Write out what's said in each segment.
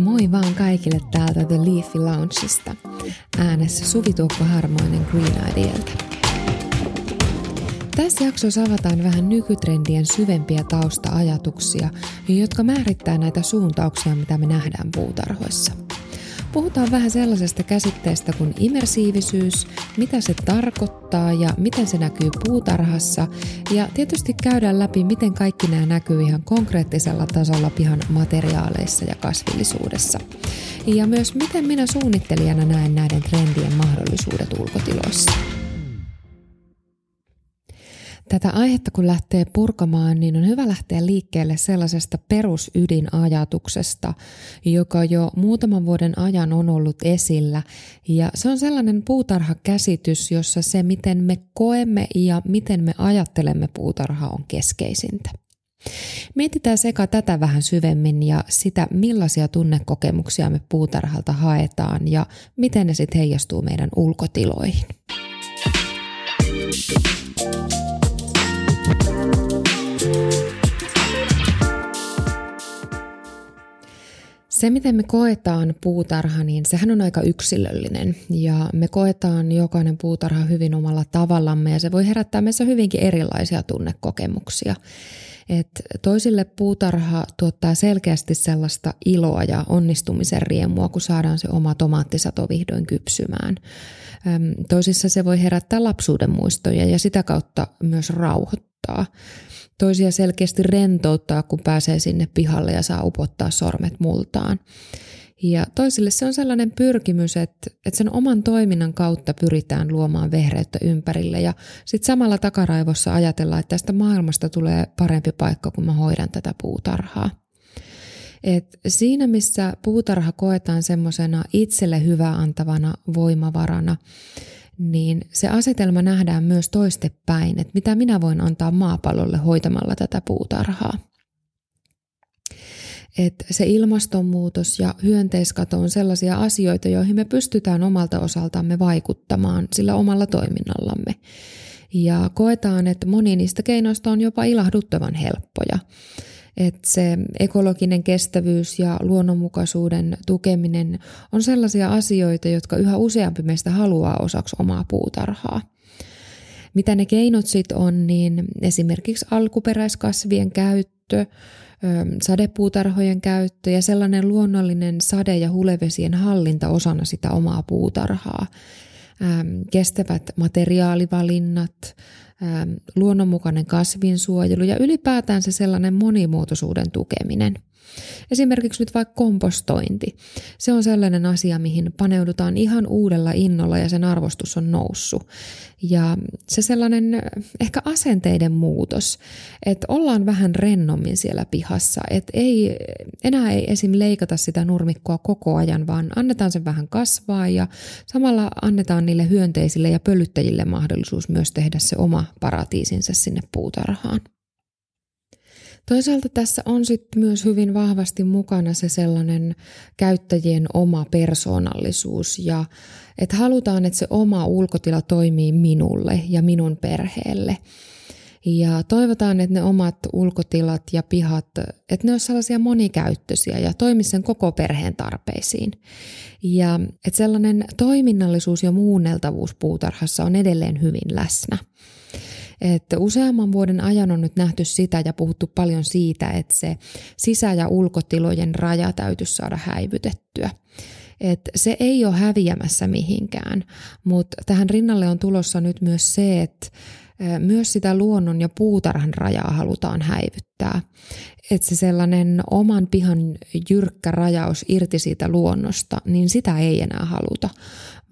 Moi vaan kaikille täältä The Leafy Loungeista. Äänessä Suvi Tuokko Harmoinen Green Idealta. Tässä jaksossa avataan vähän nykytrendien syvempiä tausta-ajatuksia, jotka määrittää näitä suuntauksia, mitä me nähdään puutarhoissa – Puhutaan vähän sellaisesta käsitteestä kuin immersiivisyys, mitä se tarkoittaa ja miten se näkyy puutarhassa. Ja tietysti käydään läpi, miten kaikki nämä näkyy ihan konkreettisella tasolla pihan materiaaleissa ja kasvillisuudessa. Ja myös miten minä suunnittelijana näen näiden trendien mahdollisuudet ulkotiloissa. Tätä aihetta kun lähtee purkamaan, niin on hyvä lähteä liikkeelle sellaisesta perusydinajatuksesta, joka jo muutaman vuoden ajan on ollut esillä. Ja se on sellainen puutarhakäsitys, jossa se, miten me koemme ja miten me ajattelemme puutarha on keskeisintä. Mietitään sekä tätä vähän syvemmin ja sitä, millaisia tunnekokemuksia me puutarhalta haetaan ja miten ne sitten heijastuu meidän ulkotiloihin. Se, miten me koetaan puutarha, niin sehän on aika yksilöllinen ja me koetaan jokainen puutarha hyvin omalla tavallamme ja se voi herättää meissä hyvinkin erilaisia tunnekokemuksia. Et toisille puutarha tuottaa selkeästi sellaista iloa ja onnistumisen riemua, kun saadaan se oma tomaattisato vihdoin kypsymään. Toisissa se voi herättää lapsuuden muistoja ja sitä kautta myös rauhoittaa. Toisia selkeästi rentouttaa, kun pääsee sinne pihalle ja saa upottaa sormet multaan. Ja toisille se on sellainen pyrkimys, että, että sen oman toiminnan kautta pyritään luomaan vehreyttä ympärille ja sitten samalla takaraivossa ajatellaan, että tästä maailmasta tulee parempi paikka, kun mä hoidan tätä puutarhaa. Et siinä, missä puutarha koetaan semmoisena itselle hyvää antavana voimavarana, niin se asetelma nähdään myös toistepäin, että mitä minä voin antaa maapallolle hoitamalla tätä puutarhaa. Että se ilmastonmuutos ja hyönteiskato on sellaisia asioita, joihin me pystytään omalta osaltamme vaikuttamaan sillä omalla toiminnallamme. Ja koetaan, että moni niistä keinoista on jopa ilahduttavan helppoja että se ekologinen kestävyys ja luonnonmukaisuuden tukeminen on sellaisia asioita, jotka yhä useampi meistä haluaa osaksi omaa puutarhaa. Mitä ne keinot sitten on, niin esimerkiksi alkuperäiskasvien käyttö, sadepuutarhojen käyttö ja sellainen luonnollinen sade- ja hulevesien hallinta osana sitä omaa puutarhaa, kestävät materiaalivalinnat, luonnonmukainen kasvinsuojelu ja ylipäätään se sellainen monimuotoisuuden tukeminen – Esimerkiksi nyt vaikka kompostointi. Se on sellainen asia, mihin paneudutaan ihan uudella innolla ja sen arvostus on noussut. Ja se sellainen ehkä asenteiden muutos, että ollaan vähän rennommin siellä pihassa, että ei, enää ei esim. leikata sitä nurmikkoa koko ajan, vaan annetaan sen vähän kasvaa ja samalla annetaan niille hyönteisille ja pölyttäjille mahdollisuus myös tehdä se oma paratiisinsa sinne puutarhaan. Toisaalta tässä on sitten myös hyvin vahvasti mukana se sellainen käyttäjien oma persoonallisuus ja että halutaan, että se oma ulkotila toimii minulle ja minun perheelle. Ja toivotaan, että ne omat ulkotilat ja pihat, että ne olisivat sellaisia monikäyttöisiä ja toimisi sen koko perheen tarpeisiin. Ja että sellainen toiminnallisuus ja muunneltavuus puutarhassa on edelleen hyvin läsnä. Että useamman vuoden ajan on nyt nähty sitä ja puhuttu paljon siitä, että se sisä- ja ulkotilojen raja täytyisi saada häivytettyä. Et se ei ole häviämässä mihinkään, mutta tähän rinnalle on tulossa nyt myös se, että myös sitä luonnon ja puutarhan rajaa halutaan häivyttää. Että se sellainen oman pihan jyrkkä rajaus irti siitä luonnosta, niin sitä ei enää haluta,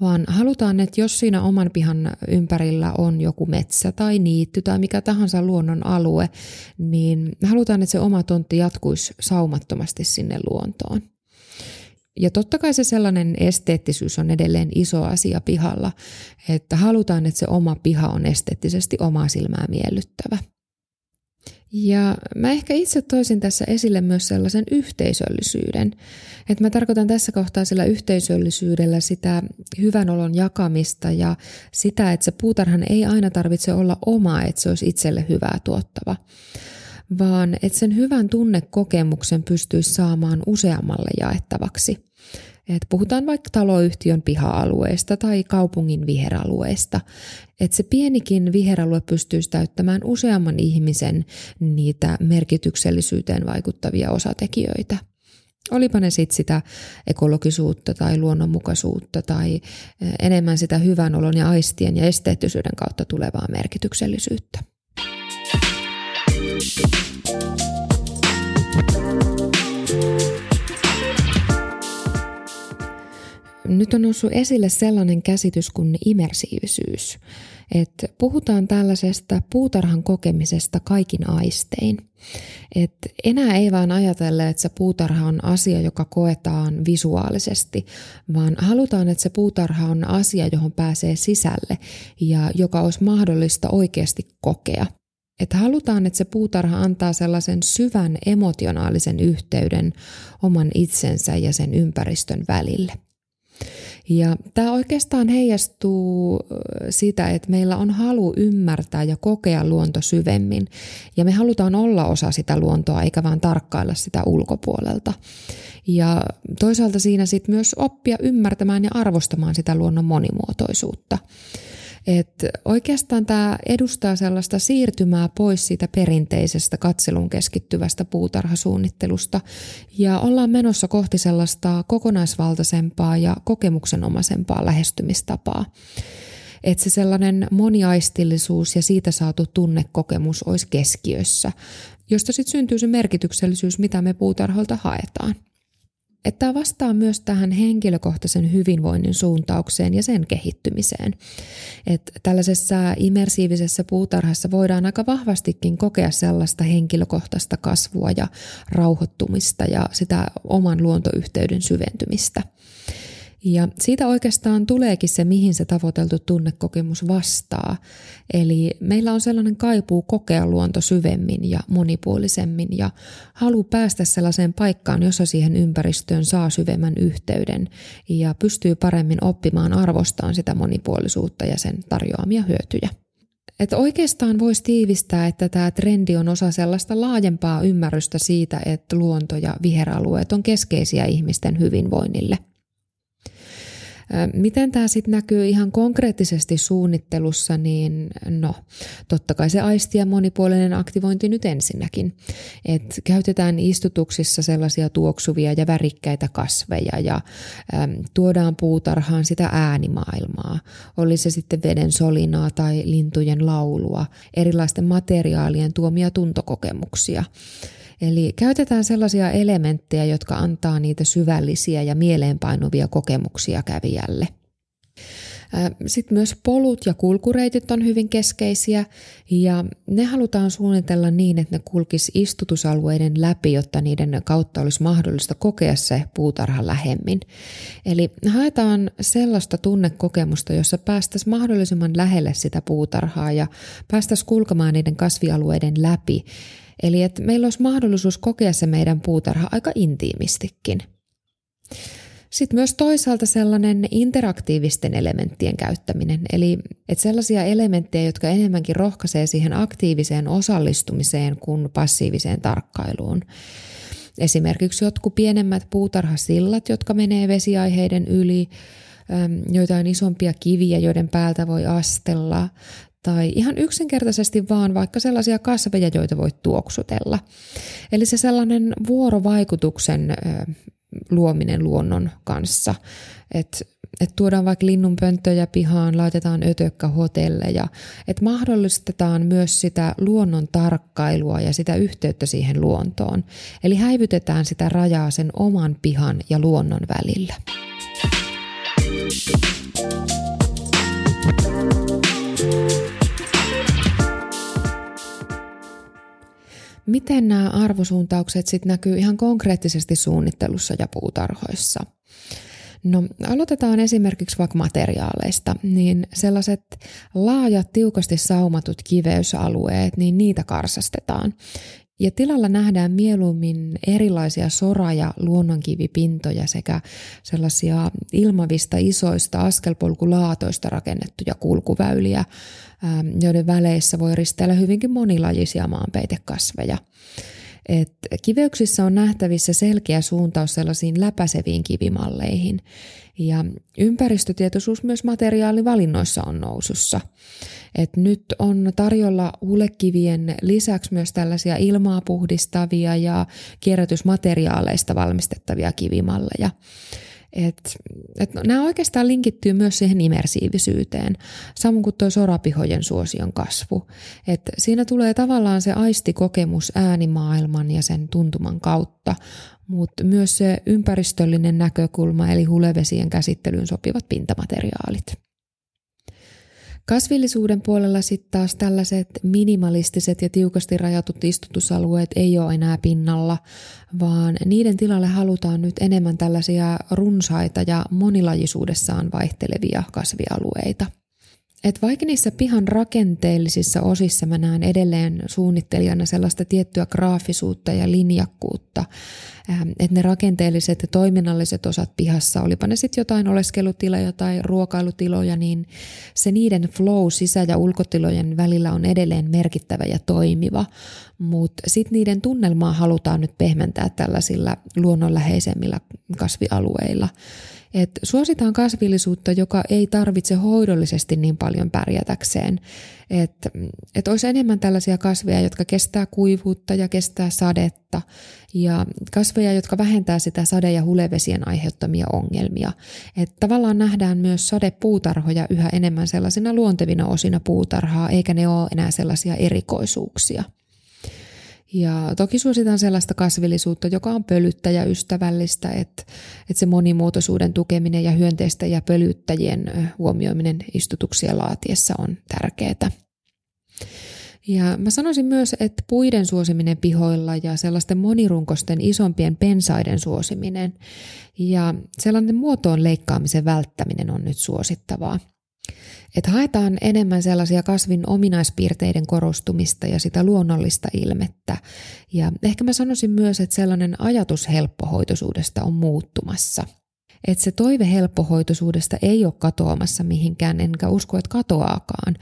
vaan halutaan, että jos siinä oman pihan ympärillä on joku metsä tai niitty tai mikä tahansa luonnon alue, niin halutaan, että se oma tontti jatkuisi saumattomasti sinne luontoon. Ja totta kai se sellainen esteettisyys on edelleen iso asia pihalla, että halutaan, että se oma piha on esteettisesti omaa silmää miellyttävä. Ja mä ehkä itse toisin tässä esille myös sellaisen yhteisöllisyyden, että mä tarkoitan tässä kohtaa sillä yhteisöllisyydellä sitä hyvän olon jakamista ja sitä, että se puutarhan ei aina tarvitse olla oma, että se olisi itselle hyvää tuottava, vaan että sen hyvän tunnekokemuksen pystyisi saamaan useammalle jaettavaksi. Et puhutaan vaikka taloyhtiön piha-alueesta tai kaupungin viheralueesta. Että se pienikin viheralue pystyisi täyttämään useamman ihmisen niitä merkityksellisyyteen vaikuttavia osatekijöitä. Olipa ne sitten sitä ekologisuutta tai luonnonmukaisuutta tai eh, enemmän sitä hyvän olon ja aistien ja esteettisyyden kautta tulevaa merkityksellisyyttä. Nyt on noussut esille sellainen käsitys kuin immersiivisyys, että puhutaan tällaisesta puutarhan kokemisesta kaikin aistein. Et enää ei vaan ajatella, että se puutarha on asia, joka koetaan visuaalisesti, vaan halutaan, että se puutarha on asia, johon pääsee sisälle ja joka olisi mahdollista oikeasti kokea. Että halutaan, että se puutarha antaa sellaisen syvän emotionaalisen yhteyden oman itsensä ja sen ympäristön välille. Ja tämä oikeastaan heijastuu sitä, että meillä on halu ymmärtää ja kokea luonto syvemmin. Ja me halutaan olla osa sitä luontoa, eikä vaan tarkkailla sitä ulkopuolelta. Ja toisaalta siinä sitten myös oppia ymmärtämään ja arvostamaan sitä luonnon monimuotoisuutta. Et oikeastaan tämä edustaa sellaista siirtymää pois siitä perinteisestä katselun keskittyvästä puutarhasuunnittelusta ja ollaan menossa kohti sellaista kokonaisvaltaisempaa ja kokemuksenomaisempaa lähestymistapaa. Että se sellainen moniaistillisuus ja siitä saatu tunnekokemus olisi keskiössä, josta sitten syntyy se merkityksellisyys, mitä me puutarhoilta haetaan. Että tämä vastaa myös tähän henkilökohtaisen hyvinvoinnin suuntaukseen ja sen kehittymiseen. Että tällaisessa immersiivisessä puutarhassa voidaan aika vahvastikin kokea sellaista henkilökohtaista kasvua ja rauhoittumista ja sitä oman luontoyhteyden syventymistä – ja siitä oikeastaan tuleekin se, mihin se tavoiteltu tunnekokemus vastaa. Eli meillä on sellainen kaipuu kokea luonto syvemmin ja monipuolisemmin ja halu päästä sellaiseen paikkaan, jossa siihen ympäristöön saa syvemmän yhteyden ja pystyy paremmin oppimaan arvostaan sitä monipuolisuutta ja sen tarjoamia hyötyjä. Että oikeastaan voisi tiivistää, että tämä trendi on osa sellaista laajempaa ymmärrystä siitä, että luonto ja viheralueet on keskeisiä ihmisten hyvinvoinnille – Miten tämä sitten näkyy ihan konkreettisesti suunnittelussa, niin no, totta kai se aisti ja monipuolinen aktivointi nyt ensinnäkin. Et käytetään istutuksissa sellaisia tuoksuvia ja värikkäitä kasveja ja äm, tuodaan puutarhaan sitä äänimaailmaa. Oli se sitten veden solinaa tai lintujen laulua, erilaisten materiaalien tuomia tuntokokemuksia. Eli käytetään sellaisia elementtejä, jotka antaa niitä syvällisiä ja mieleenpainuvia kokemuksia kävijälle. Sitten myös polut ja kulkureitit on hyvin keskeisiä ja ne halutaan suunnitella niin, että ne kulkis istutusalueiden läpi, jotta niiden kautta olisi mahdollista kokea se puutarha lähemmin. Eli haetaan sellaista tunnekokemusta, jossa päästäisiin mahdollisimman lähelle sitä puutarhaa ja päästäisiin kulkemaan niiden kasvialueiden läpi Eli että meillä olisi mahdollisuus kokea se meidän puutarha aika intiimistikin. Sitten myös toisaalta sellainen interaktiivisten elementtien käyttäminen, eli että sellaisia elementtejä, jotka enemmänkin rohkaisee siihen aktiiviseen osallistumiseen kuin passiiviseen tarkkailuun. Esimerkiksi jotkut pienemmät puutarhasillat, jotka menee vesiaiheiden yli, joitain isompia kiviä, joiden päältä voi astella, tai ihan yksinkertaisesti vaan vaikka sellaisia kasveja, joita voit tuoksutella. Eli se sellainen vuorovaikutuksen luominen luonnon kanssa, että et tuodaan vaikka linnunpönttöjä pihaan, laitetaan ötökkähotelleja, että mahdollistetaan myös sitä luonnon tarkkailua ja sitä yhteyttä siihen luontoon. Eli häivytetään sitä rajaa sen oman pihan ja luonnon välillä. Miten nämä arvosuuntaukset sitten näkyy ihan konkreettisesti suunnittelussa ja puutarhoissa? No aloitetaan esimerkiksi vaikka materiaaleista, niin sellaiset laajat, tiukasti saumatut kiveysalueet, niin niitä karsastetaan. Ja tilalla nähdään mieluummin erilaisia sora- ja luonnonkivipintoja sekä sellaisia ilmavista isoista askelpolkulaatoista rakennettuja kulkuväyliä, joiden väleissä voi risteillä hyvinkin monilajisia maanpeitekasveja. Et kiveyksissä on nähtävissä selkeä suuntaus sellaisiin läpäiseviin kivimalleihin. Ja ympäristötietoisuus myös materiaalivalinnoissa on nousussa. Et nyt on tarjolla hulekivien lisäksi myös tällaisia ilmaa puhdistavia ja kierrätysmateriaaleista valmistettavia kivimalleja. Et, et no, nämä oikeastaan linkittyy myös siihen immersiivisyyteen, samoin kuin tuo sorapihojen suosion kasvu. Et siinä tulee tavallaan se aistikokemus äänimaailman ja sen tuntuman kautta, mutta myös se ympäristöllinen näkökulma eli hulevesien käsittelyyn sopivat pintamateriaalit. Kasvillisuuden puolella sitten taas tällaiset minimalistiset ja tiukasti rajatut istutusalueet ei ole enää pinnalla, vaan niiden tilalle halutaan nyt enemmän tällaisia runsaita ja monilajisuudessaan vaihtelevia kasvialueita – et vaikka niissä pihan rakenteellisissa osissa mä näen edelleen suunnittelijana sellaista tiettyä graafisuutta ja linjakkuutta, ähm, että ne rakenteelliset ja toiminnalliset osat pihassa, olipa ne sitten jotain oleskelutiloja tai ruokailutiloja, niin se niiden flow sisä- ja ulkotilojen välillä on edelleen merkittävä ja toimiva, mutta sitten niiden tunnelmaa halutaan nyt pehmentää tällaisilla luonnonläheisemmillä kasvialueilla. Et suositaan kasvillisuutta, joka ei tarvitse hoidollisesti niin paljon pärjätäkseen. Että et olisi enemmän tällaisia kasveja, jotka kestää kuivuutta ja kestää sadetta ja kasveja, jotka vähentää sitä sade- ja hulevesien aiheuttamia ongelmia. Et tavallaan nähdään myös sadepuutarhoja yhä enemmän sellaisina luontevina osina puutarhaa, eikä ne ole enää sellaisia erikoisuuksia. Ja toki suositaan sellaista kasvillisuutta, joka on pölyttäjäystävällistä, että, että se monimuotoisuuden tukeminen ja hyönteisten ja pölyttäjien huomioiminen istutuksia laatiessa on tärkeää. Ja mä sanoisin myös, että puiden suosiminen pihoilla ja sellaisten monirunkosten isompien pensaiden suosiminen ja sellainen muotoon leikkaamisen välttäminen on nyt suosittavaa. Että haetaan enemmän sellaisia kasvin ominaispiirteiden korostumista ja sitä luonnollista ilmettä. Ja ehkä mä sanoisin myös, että sellainen ajatus helppohoitoisuudesta on muuttumassa. Että se toive helppohoitoisuudesta ei ole katoamassa mihinkään, enkä usko, että katoaakaan.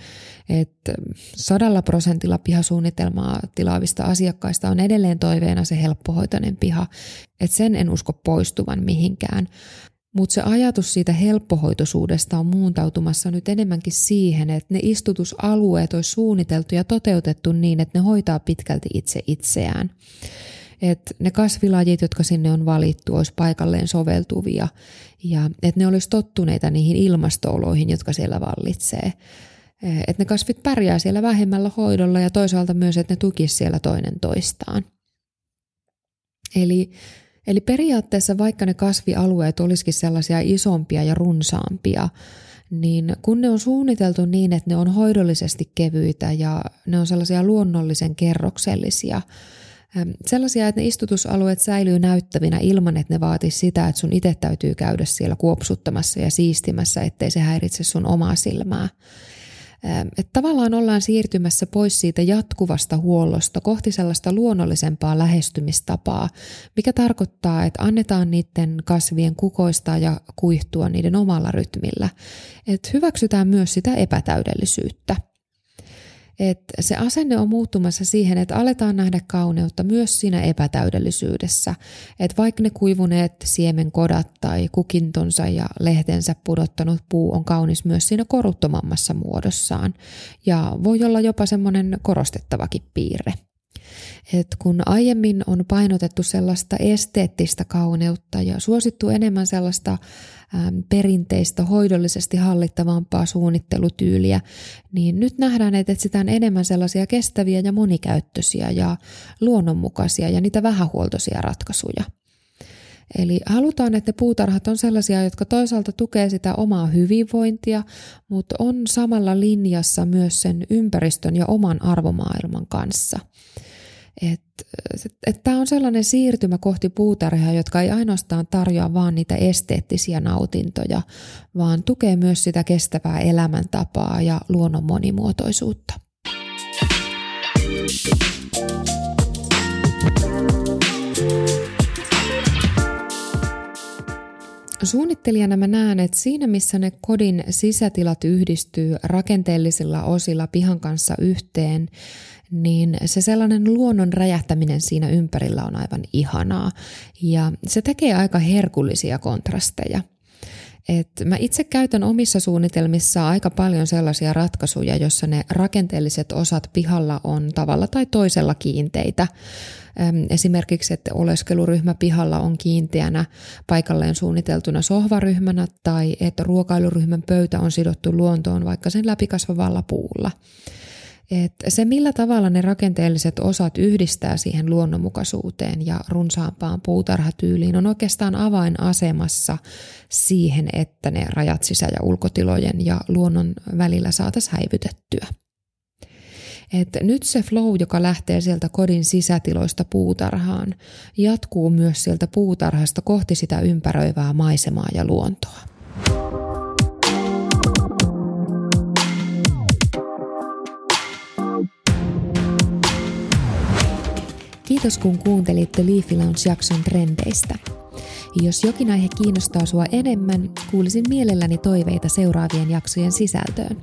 Että sadalla prosentilla pihasuunnitelmaa tilaavista asiakkaista on edelleen toiveena se helppohoitoinen piha. Että sen en usko poistuvan mihinkään. Mutta se ajatus siitä helppohoitoisuudesta on muuntautumassa nyt enemmänkin siihen, että ne istutusalueet olisi suunniteltu ja toteutettu niin, että ne hoitaa pitkälti itse itseään. Että ne kasvilajit, jotka sinne on valittu, olisi paikalleen soveltuvia ja että ne olisi tottuneita niihin ilmastooloihin, jotka siellä vallitsee. Että ne kasvit pärjää siellä vähemmällä hoidolla ja toisaalta myös, että ne tukisi siellä toinen toistaan. Eli Eli periaatteessa vaikka ne kasvialueet olisikin sellaisia isompia ja runsaampia, niin kun ne on suunniteltu niin, että ne on hoidollisesti kevyitä ja ne on sellaisia luonnollisen kerroksellisia, sellaisia, että ne istutusalueet säilyy näyttävinä ilman, että ne vaatisi sitä, että sun itse täytyy käydä siellä kuopsuttamassa ja siistimässä, ettei se häiritse sun omaa silmää. Että tavallaan ollaan siirtymässä pois siitä jatkuvasta huollosta kohti sellaista luonnollisempaa lähestymistapaa, mikä tarkoittaa, että annetaan niiden kasvien kukoistaa ja kuihtua niiden omalla rytmillä. Että hyväksytään myös sitä epätäydellisyyttä. Että se asenne on muuttumassa siihen, että aletaan nähdä kauneutta myös siinä epätäydellisyydessä. Että vaikka ne kuivuneet siemenkodat tai kukintonsa ja lehtensä pudottanut puu on kaunis myös siinä koruttomammassa muodossaan. Ja voi olla jopa semmoinen korostettavakin piirre. Et kun aiemmin on painotettu sellaista esteettistä kauneutta ja suosittu enemmän sellaista perinteistä, hoidollisesti hallittavampaa suunnittelutyyliä, niin nyt nähdään, että etsitään enemmän sellaisia kestäviä ja monikäyttöisiä ja luonnonmukaisia ja niitä vähähuoltoisia ratkaisuja. Eli halutaan, että puutarhat on sellaisia, jotka toisaalta tukee sitä omaa hyvinvointia, mutta on samalla linjassa myös sen ympäristön ja oman arvomaailman kanssa – että tämä on sellainen siirtymä kohti puutarhaa, jotka ei ainoastaan tarjoa vaan niitä esteettisiä nautintoja, vaan tukee myös sitä kestävää elämäntapaa ja luonnon monimuotoisuutta. Suunnittelijana mä näen, että siinä missä ne kodin sisätilat yhdistyy rakenteellisilla osilla pihan kanssa yhteen, niin se sellainen luonnon räjähtäminen siinä ympärillä on aivan ihanaa. Ja se tekee aika herkullisia kontrasteja. Et mä itse käytän omissa suunnitelmissa aika paljon sellaisia ratkaisuja, jossa ne rakenteelliset osat pihalla on tavalla tai toisella kiinteitä. Esimerkiksi, että oleskeluryhmä pihalla on kiinteänä paikalleen suunniteltuna sohvaryhmänä tai että ruokailuryhmän pöytä on sidottu luontoon vaikka sen läpikasvavalla puulla. Et se, millä tavalla ne rakenteelliset osat yhdistää siihen luonnonmukaisuuteen ja runsaampaan puutarhatyyliin, on oikeastaan avainasemassa siihen, että ne rajat sisä- ja ulkotilojen ja luonnon välillä saataisiin häivytettyä. Et nyt se flow, joka lähtee sieltä kodin sisätiloista puutarhaan, jatkuu myös sieltä puutarhasta kohti sitä ympäröivää maisemaa ja luontoa. Kiitos kun kuuntelitte Leafy Lounge-jakson trendeistä. Jos jokin aihe kiinnostaa sua enemmän, kuulisin mielelläni toiveita seuraavien jaksojen sisältöön.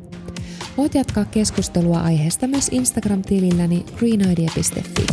Voit jatkaa keskustelua aiheesta myös Instagram-tililläni greenidea.fi.